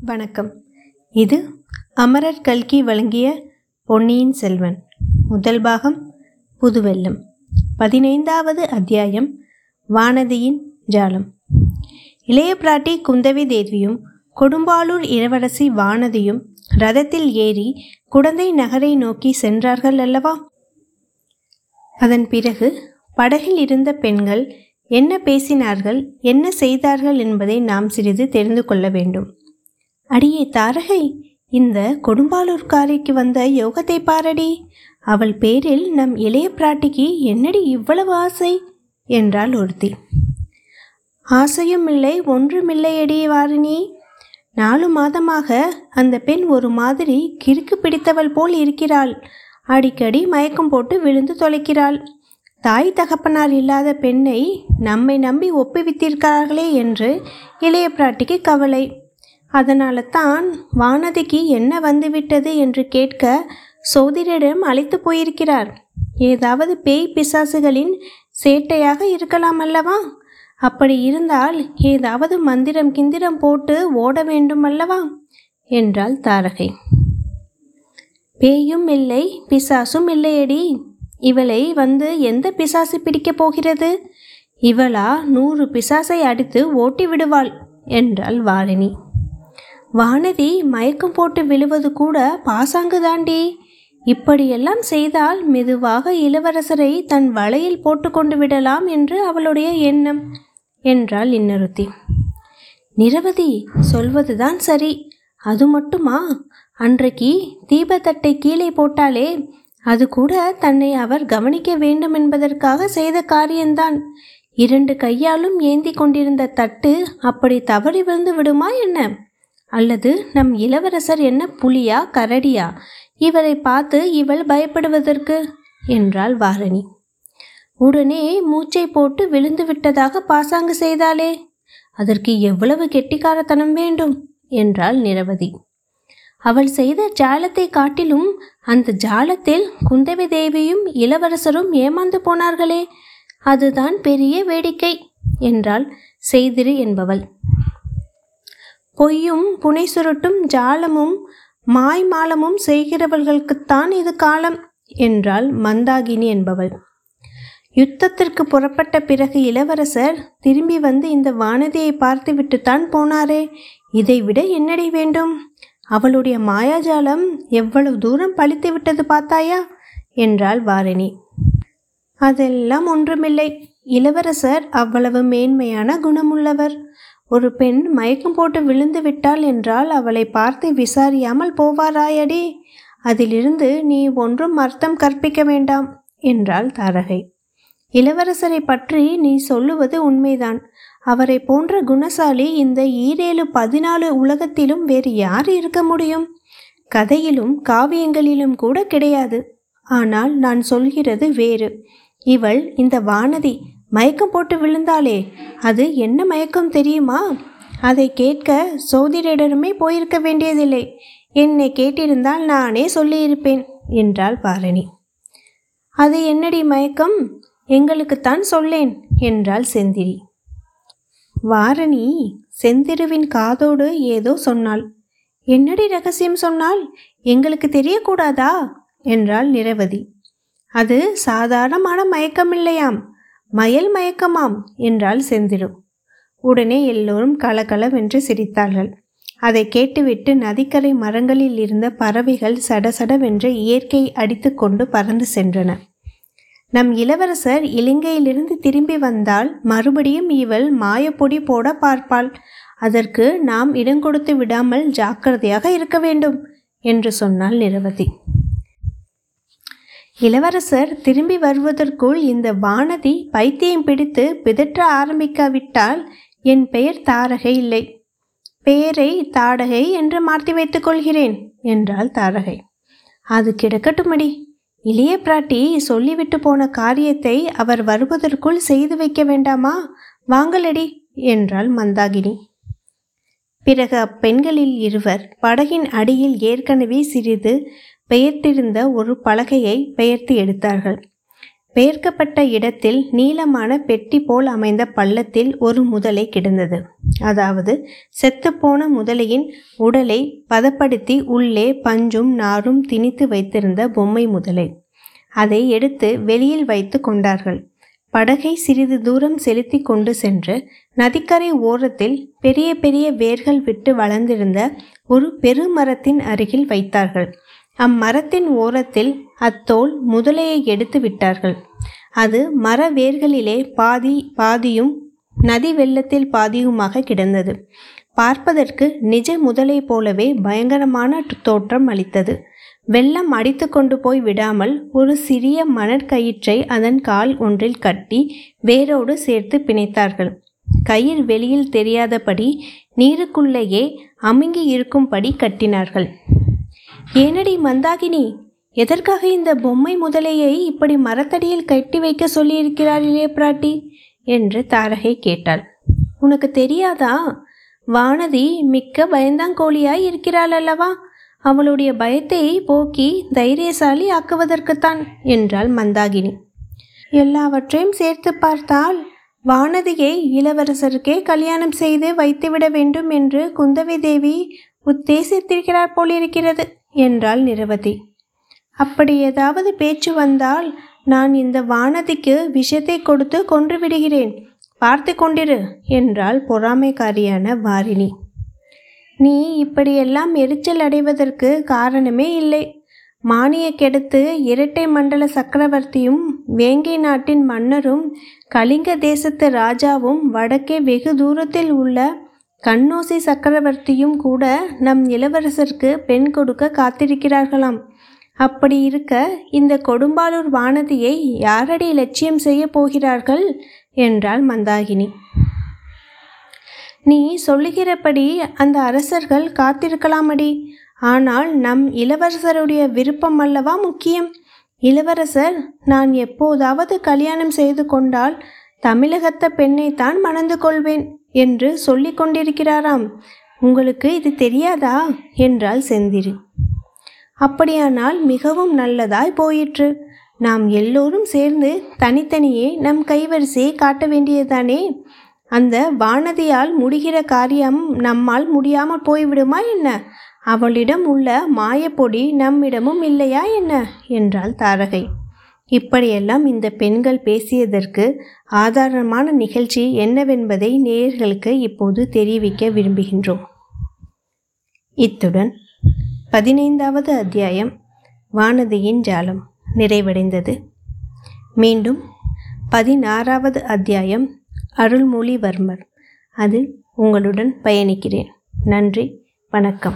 வணக்கம். இது அமரர் கல்கி வழங்கிய பொன்னியின் செல்வன். முதல் பாகம் புதுவெல்லம். பதினைந்தாவது அத்தியாயம் வானதியின் ஜாலம். இளைய பிராட்டி குந்தவி தேவியும் கொடும்பாளூர் இளவரசி வானதியும் ரதத்தில் ஏறி குடந்தை நகரை நோக்கி சென்றார்கள் அல்லவா? அதன் பிறகு படகில் இருந்த பெண்கள் என்ன பேசினார்கள் என்ன செய்தார்கள் என்பதை நாம் சிறிது தெரிந்து கொள்ள வேண்டும். அடியே தாரகை இந்த கொடும்பாலூர்காரிக்கு வந்த யோகத்தை பாரடி. அவள் பேரில் நம் இளைய பிராட்டிக்கு என்னடி இவ்வளவு ஆசை? என்றாள் ஒருத்தி. ஆசையும் இல்லை ஒன்றுமில்லையடி வாரிணி. நாலு மாதமாக அந்த பெண் ஒரு மாதிரி கிறுக்கு பிடித்தவள் போல் இருக்கிறாள். அடிக்கடி மயக்கம் போட்டு விழுந்து தொலைக்கிறாள். தாய் தகப்பனார் இல்லாத பெண்ணை நம்மை நம்பி ஒப்புவித்திருக்கிறார்களே என்று இளைய பிராட்டிக்கு கவலை. அதனால தான் வானதிக்கு என்ன வந்துவிட்டது என்று கேட்க சோதிடரிடம் அழைத்து போயிருக்கிறார். ஏதாவது பேய் பிசாசுகளின் சேட்டையாக இருக்கலாம் அல்லவா? அப்படி இருந்தால் ஏதாவது மந்திரம் கிந்திரம் போட்டு ஓட வேண்டும் அல்லவா? என்றாள் தாரகை. பேயும் இல்லை பிசாசும் இல்லையடி. இவளை வந்து எந்த பிசாசு பிடிக்கப் போகிறது? இவளா நூறு பிசாசை அடித்து ஓட்டி விடுவாள் என்றாள் வாரிணி. வானதி மயக்கம் போட்டு விழுவது கூட பாசாங்கு தாண்டி. இப்படியெல்லாம் செய்தால் மெதுவாக இளவரசரை தன் வலையில் போட்டுக்கொண்டு விடலாம் என்று அவளுடைய எண்ணம் என்றாள் இன்னொருத்தி. நிரவதி சொல்வதுதான் சரி. அது மட்டுமா? அன்றைக்கு தீபத்தட்டை கீழே போட்டாலே அது கூட தன்னை அவர் கவனிக்க வேண்டும் என்பதற்காக செய்த காரியம்தான் இரண்டு கையாலும் ஏந்தி கொண்டிருந்த தட்டு அப்படி தவறி விழுந்து விடுமா என்ன? அல்லது நம் இளவரசர் என்ன புலியா கரடியா? இவரை பார்த்து இவள் பயப்படுவதற்கு? என்றாள் வாரணி. உடனே மூச்சை போட்டு விழுந்து விட்டதாக பாசாங்கு செய்தாளே அதற்கு எவ்வளவு கெட்டிக்காரத்தனம் வேண்டும்? என்றாள் நிரவதி. அவள் செய்த ஜாலத்தை காட்டிலும் அந்த ஜாலத்தில் குந்தவி தேவியும் இளவரசரும் ஏமாந்து போனார்களே அதுதான் பெரிய வேடிக்கை என்றாள் செய்திரு என்பவள். பொய்யும் புனை சுருட்டும் ஜாலமும் மாய்மாலமும் செய்கிறவர்களுக்குத்தான் இது காலம் என்றாள் மந்தாகினி என்பவள். யுத்தத்திற்கு புறப்பட்ட பிறகு இளவரசர் திரும்பி வந்து இந்த வானதியை பார்த்துவிட்டுத்தான் போனாரே. இதைவிட என்னடி வேண்டும்? அவளுடைய மாயாஜாலம் எவ்வளவு தூரம் பழித்து விட்டது பார்த்தாயா? என்றாள் வாரணி. அதெல்லாம் ஒன்றுமில்லை. இளவரசர் அவ்வளவு மேன்மையான குணமுள்ளவர். ஒரு பெண் மயக்கம் போட்டு விழுந்து விட்டாள் என்றால் அவளை பார்த்து விசாரியாமல் போவாராயடி. அதிலிருந்து நீ ஒன்றும் அர்த்தம் கற்பிக்க வேண்டாம் என்றாள் தாரகை. இளவரசரை பற்றி நீ சொல்லுவது உண்மைதான். அவரை போன்ற குணசாலி இந்த ஈரேழு பதினாலு உலகத்திலும் வேறு யார் இருக்க முடியும்? கதையிலும் காவியங்களிலும் கூட கிடையாது. ஆனால் நான் சொல்கிறது வேறு. இவள் இந்த வானதி மயக்கம் போட்டு விழுந்தாளே அது என்ன மயக்கம் தெரியுமா? அதை கேட்க சோதிடரிடமே போயிருக்க வேண்டியதில்லை. என்னை கேட்டிருந்தால் நானே சொல்லியிருப்பேன் என்றாள் பாரணி அது என்னடி மயக்கம்? எங்களுக்குத்தான் சொல்லேன் என்றாள் செந்திரி. வாரணி செந்திருவின் காதோடு ஏதோ சொன்னாள். என்னடி ரகசியம் சொன்னால் எங்களுக்கு தெரியக்கூடாதா? என்றாள் நிரவதி. அது சாதாரணமான மயக்கமில்லையாம். மயல் மயக்கமாம் என்றாள் செந்திரு உடனே எல்லோரும் கலகலவென்று சிரித்தார்கள். அதை கேட்டுவிட்டு நதிக்கரை மரங்களில் இருந்த பறவைகள் சடசடவென்று இயற்கை அடித்துக்கொண்டு பறந்து சென்றன. நம் இளவரசர் இலங்கையிலிருந்து திரும்பி வந்தால் மறுபடியும் இவள் மாயப்பொடி போட பார்ப்பாள். அதற்கு நாம் இடம் கொடுத்து விடாமல் ஜாக்கிரதையாக இருக்க வேண்டும் என்று சொன்னாள் நிரவதி. இளவரசர் திரும்பி வருவதற்குள் இந்த வானதி பைத்தியம் பிடித்து பிதற்ற ஆரம்பிக்காவிட்டால் என் பெயர் தாரகை இல்லை. பெயரை தாடகை என்று மாற்றி வைத்துக் கொள்கிறேன் என்றாள் தாரகை. அது கிடக்கட்டுமடி. இளைய பிராட்டி சொல்லிவிட்டு போன காரியத்தை அவர் வருவதற்குள் செய்து வைக்க வேண்டாமா? வாங்கலடி என்றாள் மந்தாகினி. பிறகு அப்பெண்களில் இருவர் படகின் அடியில் ஏற்கனவே சிறிது பெயர்த்திருந்த ஒரு பலகையை பெயர்த்து எடுத்தார்கள். பெயர்க்கப்பட்ட இடத்தில் நீளமான பெட்டி போல் அமைந்த பள்ளத்தில் ஒரு முதலை கிடந்தது. அதாவது செத்துப்போன முதலையின் உடலை பதப்படுத்தி உள்ளே பஞ்சும் நாரும் திணித்து வைத்திருந்த பொம்மை முதலை. அதை எடுத்து வெளியில் வைத்து கொண்டார்கள். படகை சிறிது தூரம் செலுத்தி கொண்டு சென்று நதிக்கரை ஓரத்தில் பெரிய பெரிய வேர்கள் விட்டு வளர்ந்திருந்த ஒரு பெருமரத்தின் அருகில் வைத்தார்கள். அம்மரத்தின் ஓரத்தில் அத்தோல் முதலையை எடுத்து விட்டார்கள். அது மர வேர்களிலே பாதி பாதியும் நதி வெள்ளத்தில் பாதியுமாக கிடந்தது. பார்ப்பதற்கு நிஜ முதலை போலவே பயங்கரமான தோற்றம் அளித்தது. வெள்ளம் அடித்து கொண்டு போய் விடாமல் ஒரு சிறிய மணற்கயிற்றை அதன் கால் ஒன்றில் கட்டி வேரோடு சேர்த்து பிணைத்தார்கள். கயிர் வெளியில் தெரியாதபடி நீருக்குள்ளேயே அமுங்கி இருக்கும்படி கட்டினார்கள். ஏனடி மந்தாகினி எதற்காக இந்த பொம்மை முதலையை இப்படி மரத்தடியில் கட்டி வைக்க சொல்லியிருக்கிறார்களே பிராட்டி? என்று தாரகை கேட்டாள். உனக்கு தெரியாதா? வானதி மிக்க பயந்தாங்கோழியாய் இருக்கிறாள் அல்லவா? அவளுடைய பயத்தை போக்கி தைரியசாலி ஆக்குவதற்குத்தான் என்றாள் மந்தாகினி. எல்லாவற்றையும் சேர்த்து பார்த்தால் வானதியை இளவரசருக்கே கல்யாணம் செய்து வைத்துவிட வேண்டும் என்று குந்தவை தேவி உத்தேசித்திருக்கிறார் போலிருக்கிறது என்றாள் நிரவதி. அப்படி ஏதாவது பேச்சு வந்தால் நான் இந்த வானதிக்கு விஷத்தை கொடுத்து கொன்று விடுகிறேன். பார்த்து கொண்டிரு என்றாள் பொறாமைக்காரியான வாரிணி. நீ இப்படியெல்லாம் எரிச்சல் அடைவதற்கு காரணமே இல்லை. மானிய கெடுத்து இரட்டை மண்டல சக்கரவர்த்தியும் வேங்கை நாட்டின் மன்னரும் கலிங்க தேசத்து ராஜாவும் வடக்கே வெகு தூரத்தில் உள்ள கண்ணோசி சக்கரவர்த்தியும் கூட நம் இளவரசருக்கு பெண் கொடுக்க காத்திருக்கிறார்களாம். அப்படி இருக்க இந்த கொடும்பாலூர் வானதியை யாரடி லட்சியம் செய்ய போகிறார்கள்? என்றாள் மந்தாகினி. நீ சொல்லுகிறபடி அந்த அரசர்கள் காத்திருக்கலாமடி. ஆனால் நம் இளவரசருடைய விருப்பம் அல்லவா முக்கியம்? இளவரசர் நான் எப்போதாவது கல்யாணம் செய்து கொண்டால் தமிழகத்த பெண்ணைத்தான் மணந்து கொள்வேன் என்று சொல்லி கொண்டிருக்கிறாராம். உங்களுக்கு இது தெரியாதா? என்றாள் செந்திரி அப்படியானால் மிகவும் நல்லதாய் போயிற்று. நாம் எல்லோரும் சேர்ந்து தனித்தனியே நம் கைவரிசையை காட்ட வேண்டியதுதானே? அந்த வானதியால் முடிகிற காரியம் நம்மால் முடியாமல் போய்விடுமா என்ன? அவளிடம் உள்ள மாயப்பொடி நம்மிடமும் இல்லையா என்ன? என்றாள் தாரகை. இப்படியெல்லாம் இந்த பெண்கள் பேசியதற்கு ஆதாரமான நிகழ்ச்சி என்னவென்பதை நேயர்களுக்கு இப்போது தெரிவிக்க விரும்புகின்றோம். இத்துடன் பதினைந்தாவது அத்தியாயம் வானதியின் ஜாலம் நிறைவடைந்தது. மீண்டும் பதினாறாவது அத்தியாயம் அருள்மொழிவர்மர் அது உங்களுடன் பயணிக்கிறேன். நன்றி வணக்கம்.